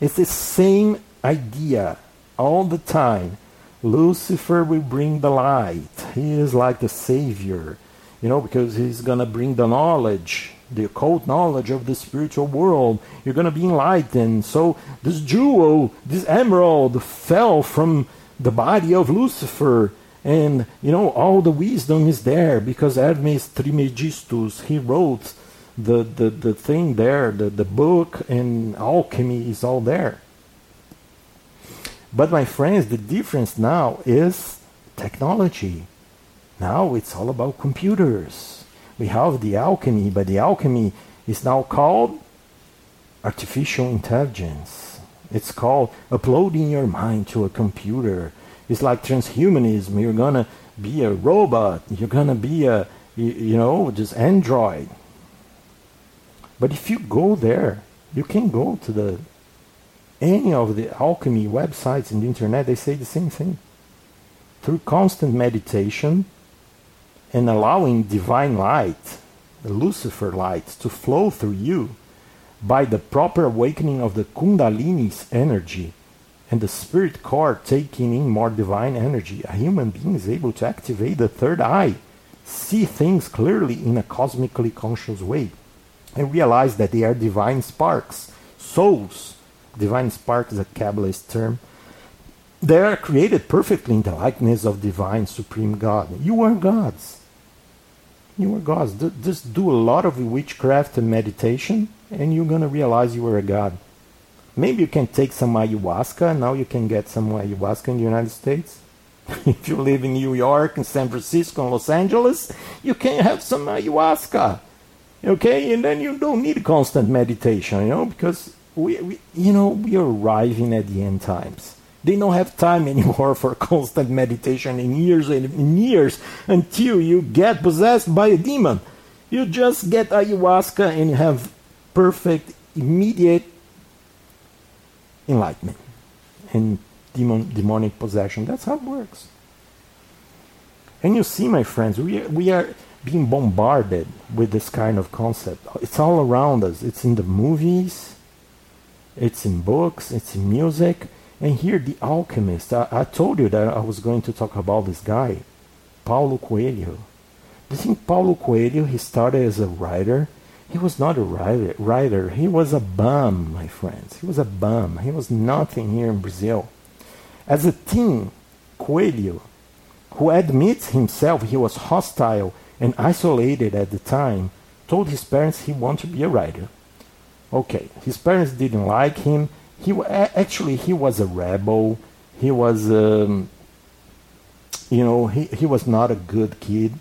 It's the same idea all the time. Lucifer will bring the light. He is like the savior, you know, because he's going to bring the knowledge, the occult knowledge of the spiritual world. You're going to be enlightened. So this jewel, this emerald, fell from the body of Lucifer. And, you know, all the wisdom is there because Hermes Trismegistus, he wrote the, the, the thing there, the, the book, and alchemy is all there. But my friends, the difference now is technology. Now it's all about computers. We have the alchemy, but the alchemy is now called artificial intelligence. It's called uploading your mind to a computer. It's like transhumanism. You're gonna be a robot. You're gonna be a, you, know, just android. But if you go there, you can go to the any of the alchemy websites in the internet, they say the same thing. Through constant meditation and allowing divine light, the Lucifer light, to flow through you by the proper awakening of the Kundalini's energy and the spirit core taking in more divine energy, a human being is able to activate the third eye, see things clearly in a cosmically conscious way, and realize that they are divine sparks, souls divine spark is a Kabbalist term. They are created perfectly in the likeness of divine supreme God. You are gods. You are gods. Just do a lot of witchcraft and meditation, and you're going to realize you are a god. Maybe you can take some ayahuasca. Now you can get some ayahuasca in the United States. if you live in New York and San Francisco and Los Angeles, you can have some ayahuasca. Okay, and then you don't need constant meditation, you know, because we, we you know, we are arriving at the end times. They don't have time anymore for constant meditation in years and years until you get possessed by a demon. You just get ayahuasca and have perfect, immediate enlightenment and demon, demonic possession. That's how it works. And you see, my friends, we, are, we are being bombarded with this kind of concept. It's all around us. It's in the movies, it's in books, it's in music. And here, The Alchemist. I, I told you that I was going to talk about this guy, Paulo Coelho. Do you think Paulo Coelho, he started as a writer? He was not a writer. He was a bum, my friends. He was a bum. He was nothing here in Brazil. As a teen, Coelho, who admits himself he was hostile and isolated at the time, told his parents he wanted to be a writer. Okay, his parents didn't like him. He actually he was a rebel. He was, um, you know, he, he was not a good kid.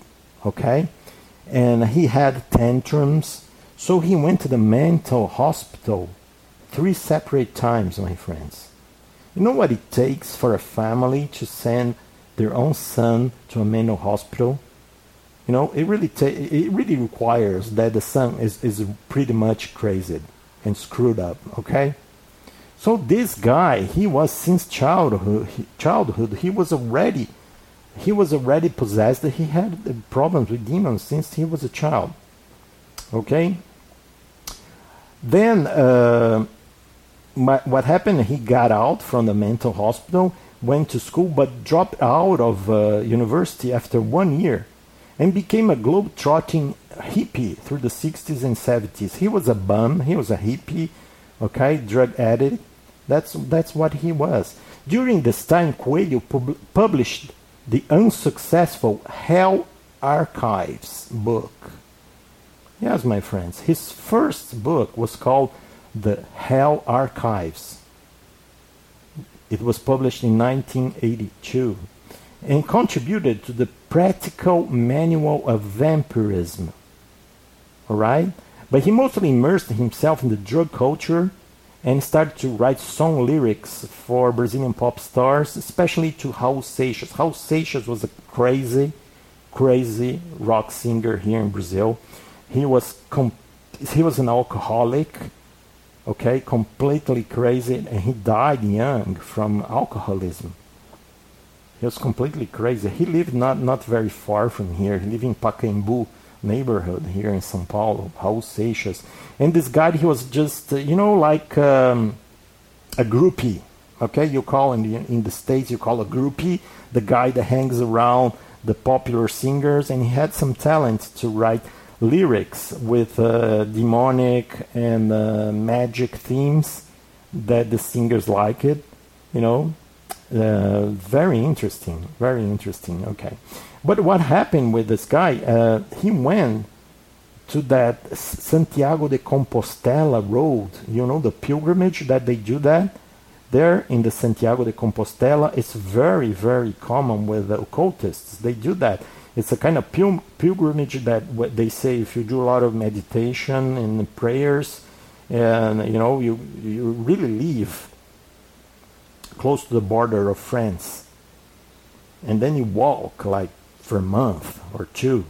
Okay, and he had tantrums. So he went to the mental hospital three separate times, my friends. You know what it takes for a family to send their own son to a mental hospital? You know, it really ta- it really requires that the son is, is pretty much crazy and screwed up, okay? So this guy, he was since childhood, he- childhood, he was already he was already possessed. He had problems with demons since he was a child. Okay? Then uh, my, what happened? He got out from the mental hospital, went to school, but dropped out of uh, university after one year, and became a globe-trotting hippie through the 60s and 70s. He was a bum. He was a hippie, okay, drug addict. That's that's what he was. During this time, Coelho pub- published the unsuccessful Hell Archives book. Yes, my friends, his first book was called The Hell Archives. It was published in 1982 and contributed to the practical manual of vampirism. All right? But he mostly immersed himself in the drug culture and started to write song lyrics for Brazilian pop stars, especially to Raul Seixas. Raul Seixas was a crazy, crazy rock singer here in Brazil. He was he was an alcoholic, okay, completely crazy, and he died young from alcoholism. He was completely crazy. He lived not, not very far from here. He lived in Pacaembu neighborhood here in São Paulo, Raul. And this guy, he was just, uh, you know, like um, a groupie. Okay, you call in the in the states, you call a groupie the guy that hangs around the popular singers, and he had some talent to write lyrics with uh, demonic and uh, magic themes that the singers like it. You know, uh, very interesting, very interesting. Okay, but what happened with this guy? Uh, he went to that Santiago de Compostela road. You know the pilgrimage that they do that there in the Santiago de Compostela. It's very, very common with the occultists. They do that. It's a kind of pil- pilgrimage that what they say if you do a lot of meditation and prayers, and you know you you really live close to the border of France, and then you walk like for a month or two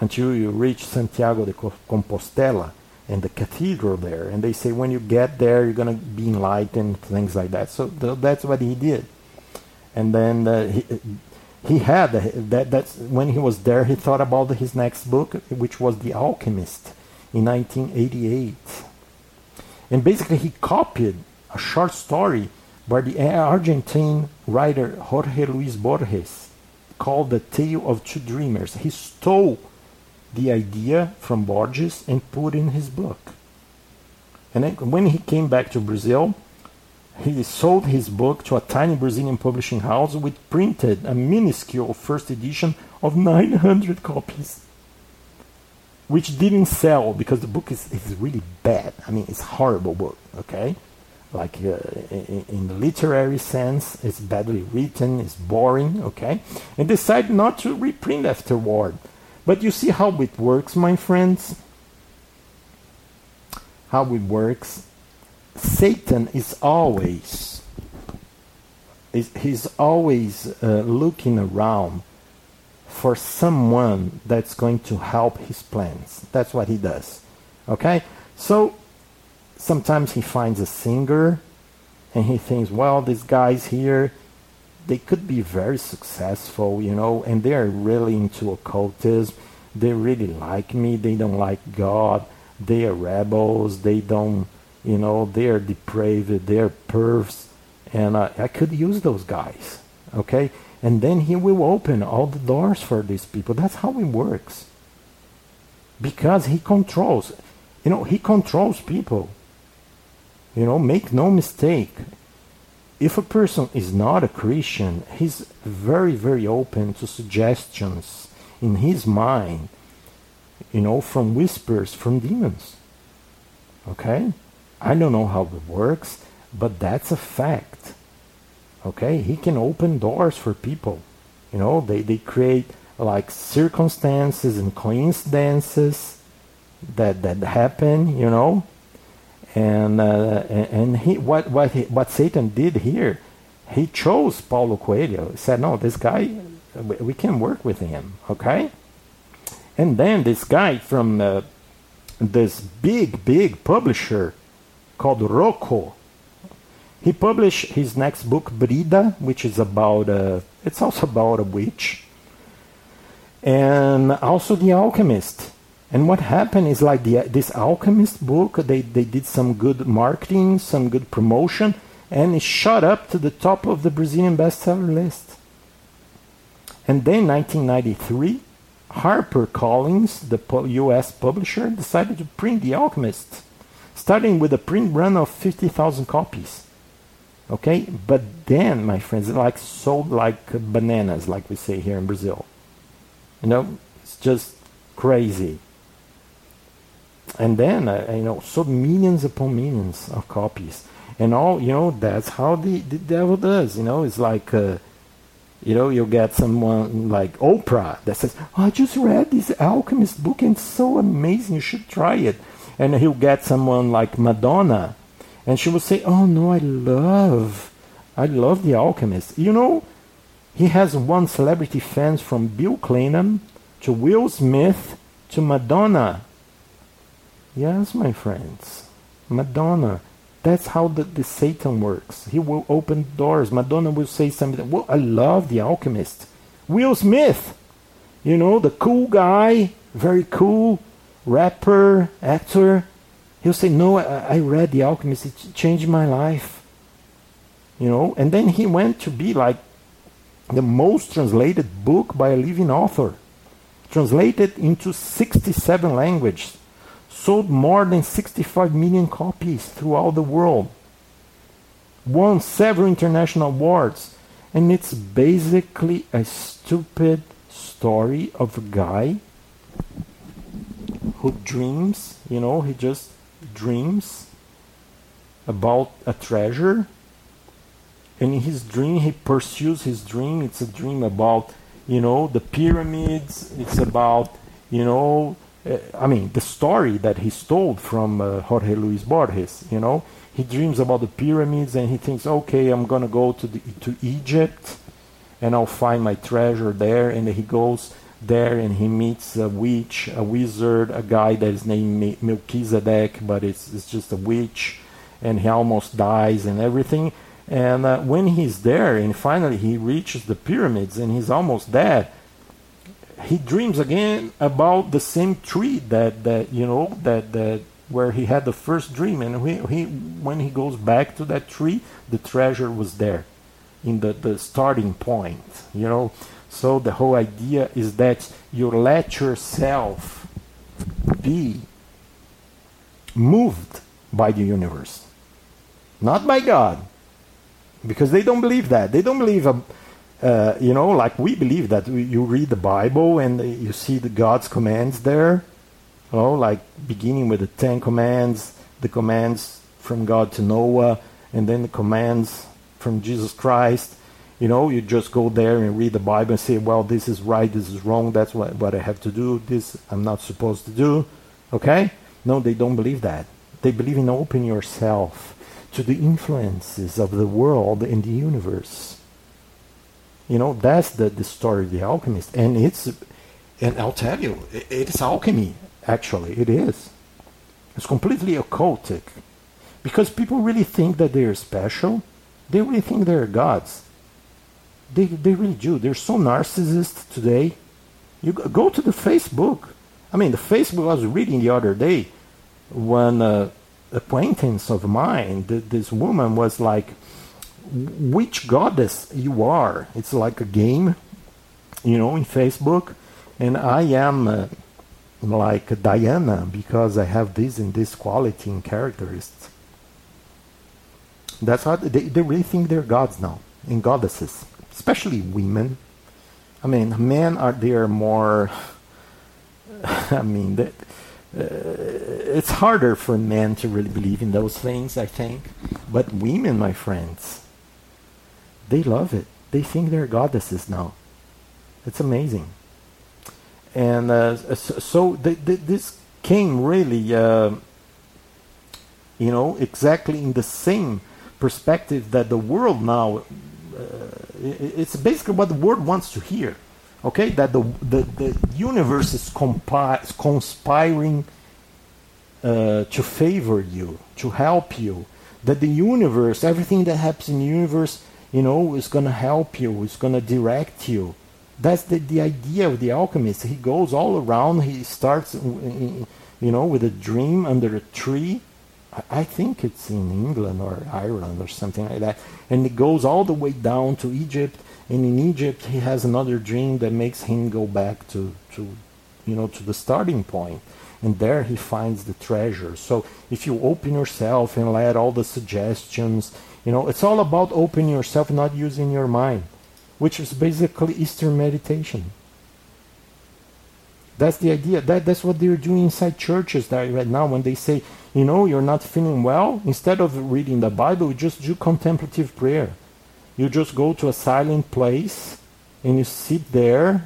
until you reach Santiago de Compostela and the cathedral there. And they say when you get there, you're going to be enlightened, things like that. So th- that's what he did. And then uh, he, he had that. That's when he was there. He thought about his next book, which was The Alchemist, in 1988. And basically, he copied a short story by the Argentine writer Jorge Luis Borges called The Tale of Two Dreamers. He stole the idea from Borges and put in his book. And then when he came back to Brazil, he sold his book to a tiny Brazilian publishing house which printed a minuscule first edition of 900 copies, which didn't sell because the book is, is really bad. I mean, it's a horrible book, okay? like uh, in, in the literary sense, it's badly written, it's boring, okay, and decided not to reprint afterward. But you see how it works, my friends? How it works? Satan is always is he's always uh, looking around for someone that's going to help his plans. That's what he does. Okay? So sometimes he finds a singer and he thinks, well, these guys here, they could be very successful, you know, and they are really into occultism. They really like me. They don't like God. They are rebels. They don't, you know, they are depraved. They are pervs. And uh, I could use those guys. Okay? And then he will open all the doors for these people. That's how it works. Because he controls. You know, he controls people. You know, make no mistake. If a person is not a Christian, he's very, very open to suggestions in his mind, you know, from whispers from demons. Okay? I don't know how it works, but that's a fact. Okay? He can open doors for people. You know, they, they create like circumstances and coincidences that that happen, you know. And uh, and he what what he, what Satan did here, he chose Paulo Coelho. He said, "No, this guy, we, we can work with him." Okay. And then this guy from uh, this big big publisher called Rocco, he published his next book, Brida, which is about uh, it's also about a witch, and also The Alchemist. And what happened is like the, this Alchemist book, they, they did some good marketing, some good promotion, and it shot up to the top of the Brazilian bestseller list. And then 1993, Harper Collins, the US publisher, decided to print The Alchemist, starting with a print run of 50,000 copies. Okay, but then, my friends, it like sold like bananas, like we say here in Brazil. You know, it's just crazy. And then, uh, you know, sold millions upon millions of copies. And all, you know, that's how the, the devil does. You know, it's like, uh, you know, you'll get someone like Oprah that says, oh, I just read this Alchemist book and it's so amazing, you should try it. And he'll get someone like Madonna and she will say, Oh no, I love, I love The Alchemist. You know, he has won celebrity fans from Bill Clinton to Will Smith to Madonna. Yes, my friends, Madonna. That's how the, the Satan works. He will open doors. Madonna will say something. Well, I love The Alchemist. Will Smith, you know, the cool guy, very cool rapper, actor. He'll say, No, I, I read The Alchemist. It changed my life. You know, and then he went to be like the most translated book by a living author, translated into 67 languages, sold more than 65 million copies throughout the world, won several international awards, and it's basically a stupid story of a guy who dreams, you know, he just dreams about a treasure. And in his dream he pursues his dream. It's a dream about you know the pyramids. It's about you know uh, i mean the story that he stole from uh, jorge luis borges you know. He dreams about the pyramids and he thinks okay i'm going to go to to egypt and i'll find my treasure there. And he goes there and he meets a witch a wizard a guy that is named melchizedek but it's, it's just a witch and he almost dies and everything and uh, when he's there and finally he reaches the pyramids and he's almost dead, he dreams again about the same tree that, that you know that, that where he had the first dream. And he, he when he goes back to that tree, the treasure was there in the, the starting point. You know, so the whole idea is that you let yourself be moved by the universe, not by God because they don't believe that. They don't believe, um, uh, you know, like we believe that you read the Bible and you see the God's commands there. You know, like beginning with the Ten Commands, the commands from God to Noah, and then the commands from Jesus Christ. You know, you just go there and read the Bible and say, well, this is right, this is wrong, that's what, what I have to do, this I'm not supposed to do. Okay? No, they don't believe that. They believe in open yourself to the influences of the world and the universe. You know, that's the, the story of the alchemist. And it's, and I'll tell you, i- it's alchemy, actually. It is. It's completely occultic. Because people really think that they're special. They really think they're gods. They, they really do. They're so narcissist today. You go- to the Facebook. I mean, the Facebook I was reading the other day when uh, acquaintance of mine, th- this woman was like, which goddess you are. It's like a game, you know, in Facebook. And I am uh, like Diana because I have this and this quality and characteristics. That's how they, they really think they're gods now and goddesses, especially women. I mean, men are they are more. I mean, that, uh, it's harder for men to really believe in those things, I think. But women, my friends, they love it. They think they're goddesses now. It's amazing. And uh, so th- th- this came really, uh, you know, exactly in the same perspective that the world now. Uh, it's basically what the world wants to hear. Okay, that the the, the universe is compi- conspiring uh, to favor you, to help you. That the universe, everything that happens in the universe, you know, is going to help you, is going to direct you. That's the, the idea of the alchemist. He goes all around, he starts, you know, with a dream under a tree. I- think it's in England or Ireland or something like that. And it goes all the way down to Egypt. And in Egypt, he has another dream that makes him go back to, to you know, to the starting point. And there he finds the treasure. So if you open yourself and let all the suggestions, you know, it's all about opening yourself, not using your mind, which is basically Eastern meditation. That's the idea. That, that's what they're doing inside churches right now when they say, you know, you're not feeling well, instead of reading the Bible, you just do contemplative prayer. You just go to a silent place and you sit there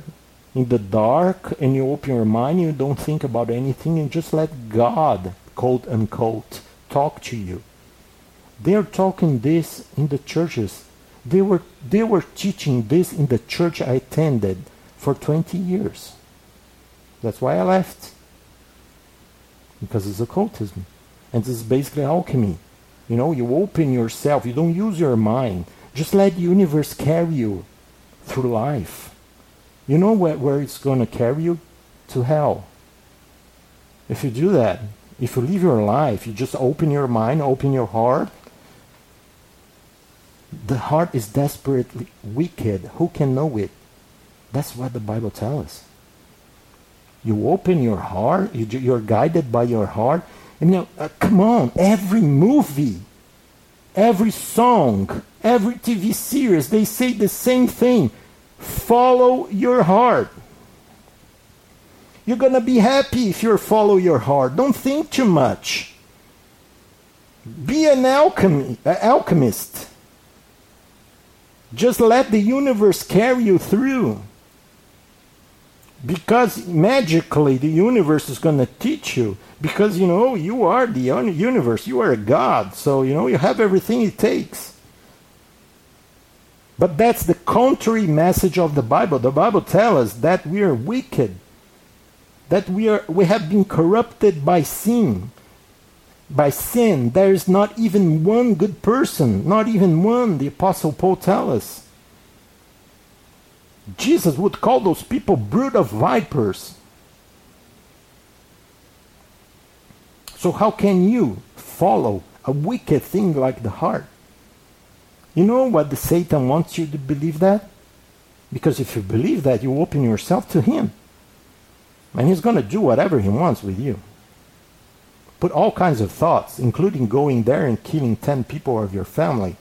in the dark and you open your mind, you don't think about anything and just let God, quote unquote, talk to you. They're talking this in the churches. They were they were teaching this in the church I attended for 20 years. That's why I left. Because it's occultism. And this is basically alchemy. You know, you open yourself, you don't use your mind. Just let the universe carry you through life. You know where, where it's going to carry you? To hell. If you do that, if you live your life, you just open your mind, open your heart. The heart is desperately wicked. Who can know it? That's what the Bible tells us. You open your heart, you, you're guided by your heart. You know, uh, come on, every movie, every song, every TV series, they say the same thing. Follow your heart. You're going to be happy if you follow your heart. Don't think too much. Be an alchemy, uh, alchemist. Just let the universe carry you through. Because magically the universe is going to teach you. Because, you know, you are the un- universe. You are a God. So, you know, you have everything it takes. But that's the contrary message of the Bible. The Bible tells us that we are wicked, that we are we have been corrupted by sin. By sin, there is not even one good person, not even one. The Apostle Paul tells us. Jesus would call those people brood of vipers. So how can you follow a wicked thing like the heart? You know what the Satan wants you to believe that? Because if you believe that, you open yourself to him. And he's going to do whatever he wants with you. Put all kinds of thoughts, including going there and killing 10 people of your family,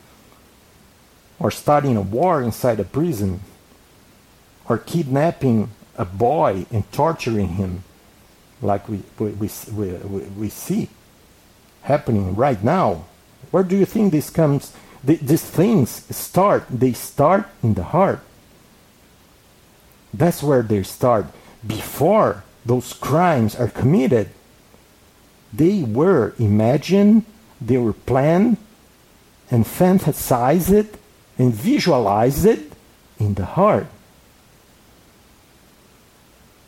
or starting a war inside a prison, or kidnapping a boy and torturing him, like we, we, we, we, we see happening right now Where do you think this comes? th- These things start. They start in the heart. That's where they start. Before those crimes are committed, they were imagined, they were planned, and fantasized and visualized in the heart.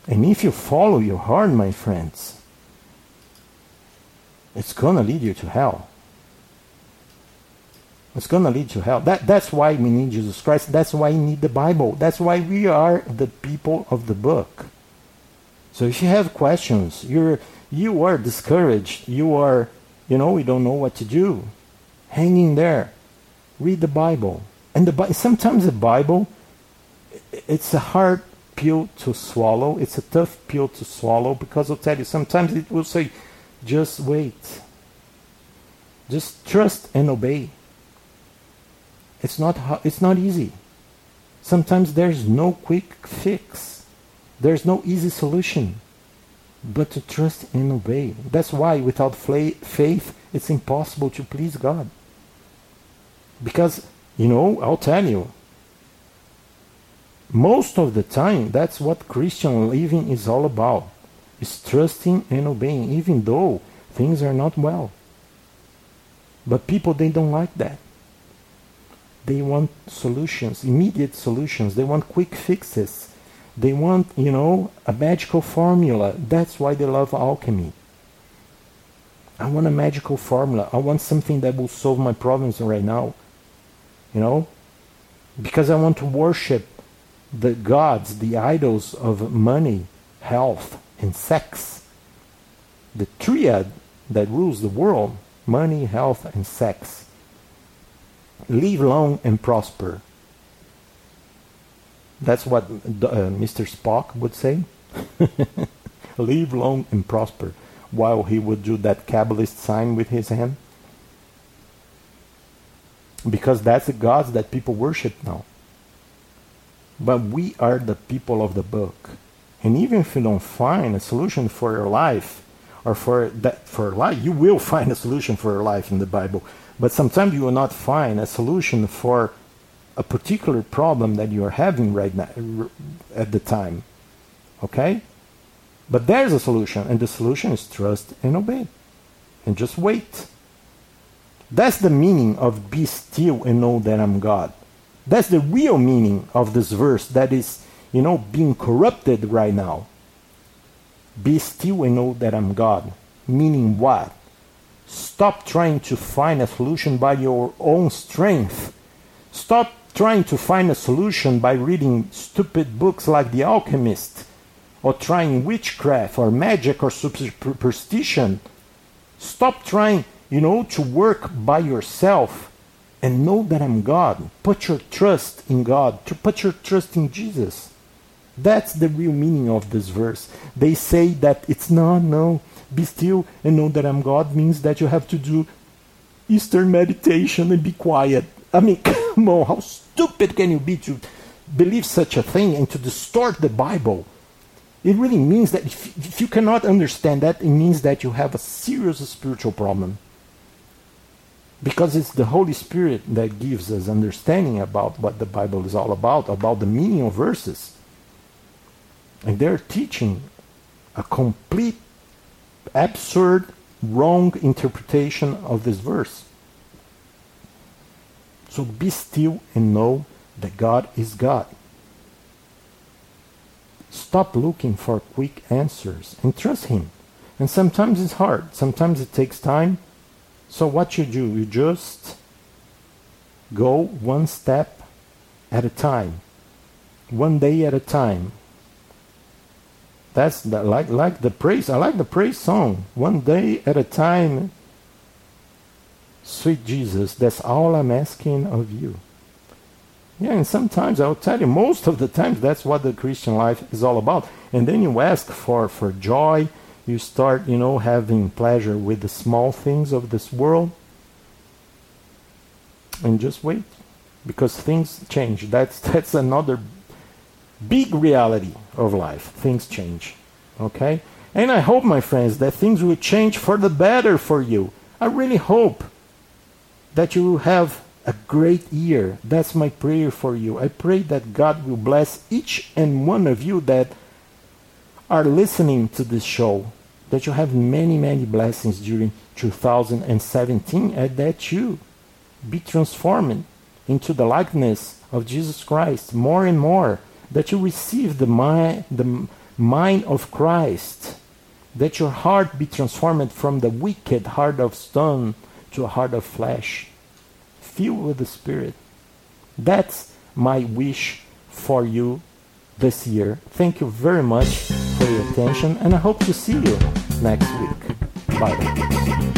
And if you follow your heart, my friends, it's going to lead you to hell. It's going to lead to hell. That, that's why we need Jesus Christ. That's why we need the Bible. That's why we are the people of the book. So if you have questions, you're, you are discouraged, you are, you know, we don't know what to do, hang in there. Read the Bible. And the, sometimes the Bible, it's a hard pill to swallow. It's a tough pill to swallow because I'll tell you, sometimes it will say, just wait. Just trust and obey. It's not, it's not easy. Sometimes there's no quick fix. There's no easy solution. But to trust and obey. That's why without faith, it's impossible to please God. Because, you know, I'll tell you, most of the time, that's what Christian living is all about. Is trusting and obeying, even though things are not well. But people, they don't like that. They want solutions, immediate solutions. They want quick fixes. They want, you know, a magical formula. That's why they love alchemy. I want a magical formula. I want something that will solve my problems right now. You know? Because I want to worship the gods, the idols of money, health, and sex. The triad that rules the world money, health, and sex. Live long and prosper. That's what uh, Mr. Spock would say. Live long and prosper, while he would do that Kabbalist sign with his hand. Because that's the gods that people worship now. But we are the people of the book. And even if you don't find a solution for your life, or for that for life, you will find a solution for your life in the Bible. But sometimes you will not find a solution for a particular problem that you are having right now at the time. Okay? But there's a solution, and the solution is trust and obey. And just wait. That's the meaning of be still and know that I'm God. That's the real meaning of this verse that is, you know, being corrupted right now. Be still and know that I'm God. Meaning what? Stop trying to find a solution by your own strength. Stop trying to find a solution by reading stupid books like The Alchemist, or trying witchcraft, or magic, or superstition. Stop trying, you know, to work by yourself and know that I'm God. Put your trust in God. To put your trust in Jesus. That's the real meaning of this verse. They say that it's not, no, be still and know that I'm God means that you have to do Eastern meditation and be quiet. I mean, come on, how stupid can you be to believe such a thing and to distort the Bible? It really means that if, if you cannot understand that, it means that you have a serious spiritual problem. Because it's the Holy Spirit that gives us understanding about what the Bible is all about, about the meaning of verses. And they're teaching a complete, absurd, wrong interpretation of this verse. So be still and know that God is God. Stop looking for quick answers and trust Him. And sometimes it's hard, sometimes it takes time. So, what you do, you just go one step at a time, one day at a time. That's the, like like the praise. I like the praise song. One day at a time. Sweet Jesus, that's all I'm asking of you. Yeah, and sometimes I'll tell you, most of the times that's what the Christian life is all about. And then you ask for for joy. You start, you know, having pleasure with the small things of this world. And just wait, because things change. That's that's another big reality of life. Things change. Okay? And I hope, my friends, that things will change for the better for you. I really hope. that you will have a great year. That's my prayer for you. I pray that God will bless each and one of you that are listening to this show, that you have many, many blessings during 2017 and that you be transformed into the likeness of Jesus Christ more and more, that you receive the mind, the mind of Christ, that your heart be transformed from the wicked heart of stone to a heart of flesh, filled with the Spirit. That's my wish for you this year. Thank you very much attention, and I hope to see you next week. Bye.